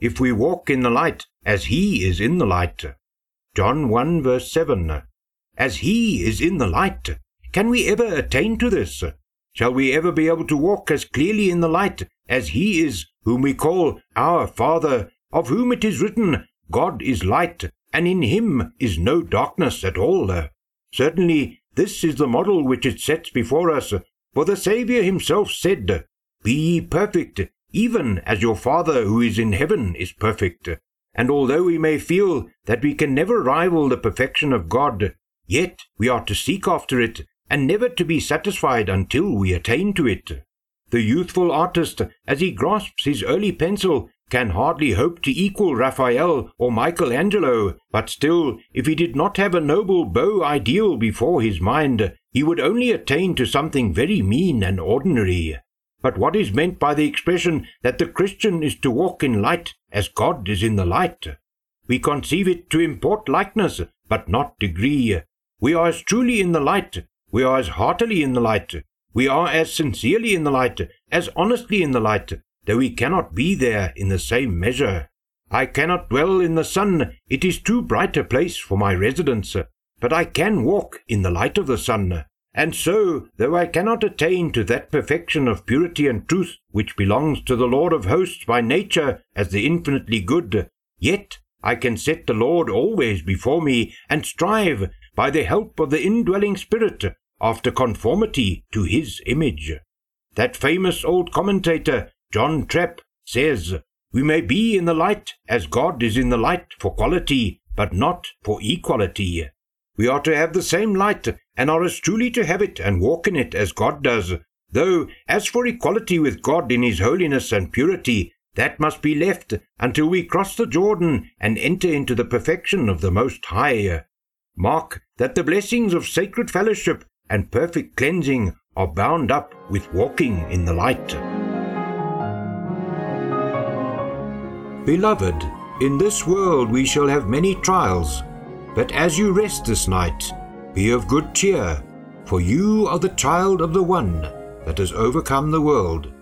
If we walk in the light as he is in the light. John 1 verse 7. As he is in the light. Can we ever attain to this? Shall we ever be able to walk as clearly in the light as he is, whom we call our Father, of whom it is written, God is light, and in him is no darkness at all? Certainly, this is the model which it sets before us, for the Saviour himself said, Be ye perfect, even as your Father who is in heaven is perfect. And although we may feel that we can never rival the perfection of God, yet we are to seek after it, and never to be satisfied until we attain to it. The youthful artist, as he grasps his early pencil, can hardly hope to equal Raphael or Michelangelo, but still, if he did not have a noble beau ideal before his mind, he would only attain to something very mean and ordinary. But what is meant by the expression that the Christian is to walk in light as God is in the light? We conceive it to import likeness, but not degree. We are as truly in the light, we are as heartily in the light, we are as sincerely in the light, as honestly in the light, though we cannot be there in the same measure. I cannot dwell in the sun, it is too bright a place for my residence, but I can walk in the light of the sun. And so, though I cannot attain to that perfection of purity and truth which belongs to the Lord of hosts by nature as the infinitely good, yet I can set the Lord always before me and strive, by the help of the indwelling Spirit, after conformity to his image. That famous old commentator, John Trapp, says, We may be in the light as God is in the light for quality, but not for equality. We are to have the same light, and are as truly to have it and walk in it as God does. Though, as for equality with God in his holiness and purity, that must be left until we cross the Jordan and enter into the perfection of the Most High. Mark that the blessings of sacred fellowship and perfect cleansing are bound up with walking in the light. Beloved, in this world we shall have many trials. But as you rest this night, be of good cheer, for you are the child of the one that has overcome the world.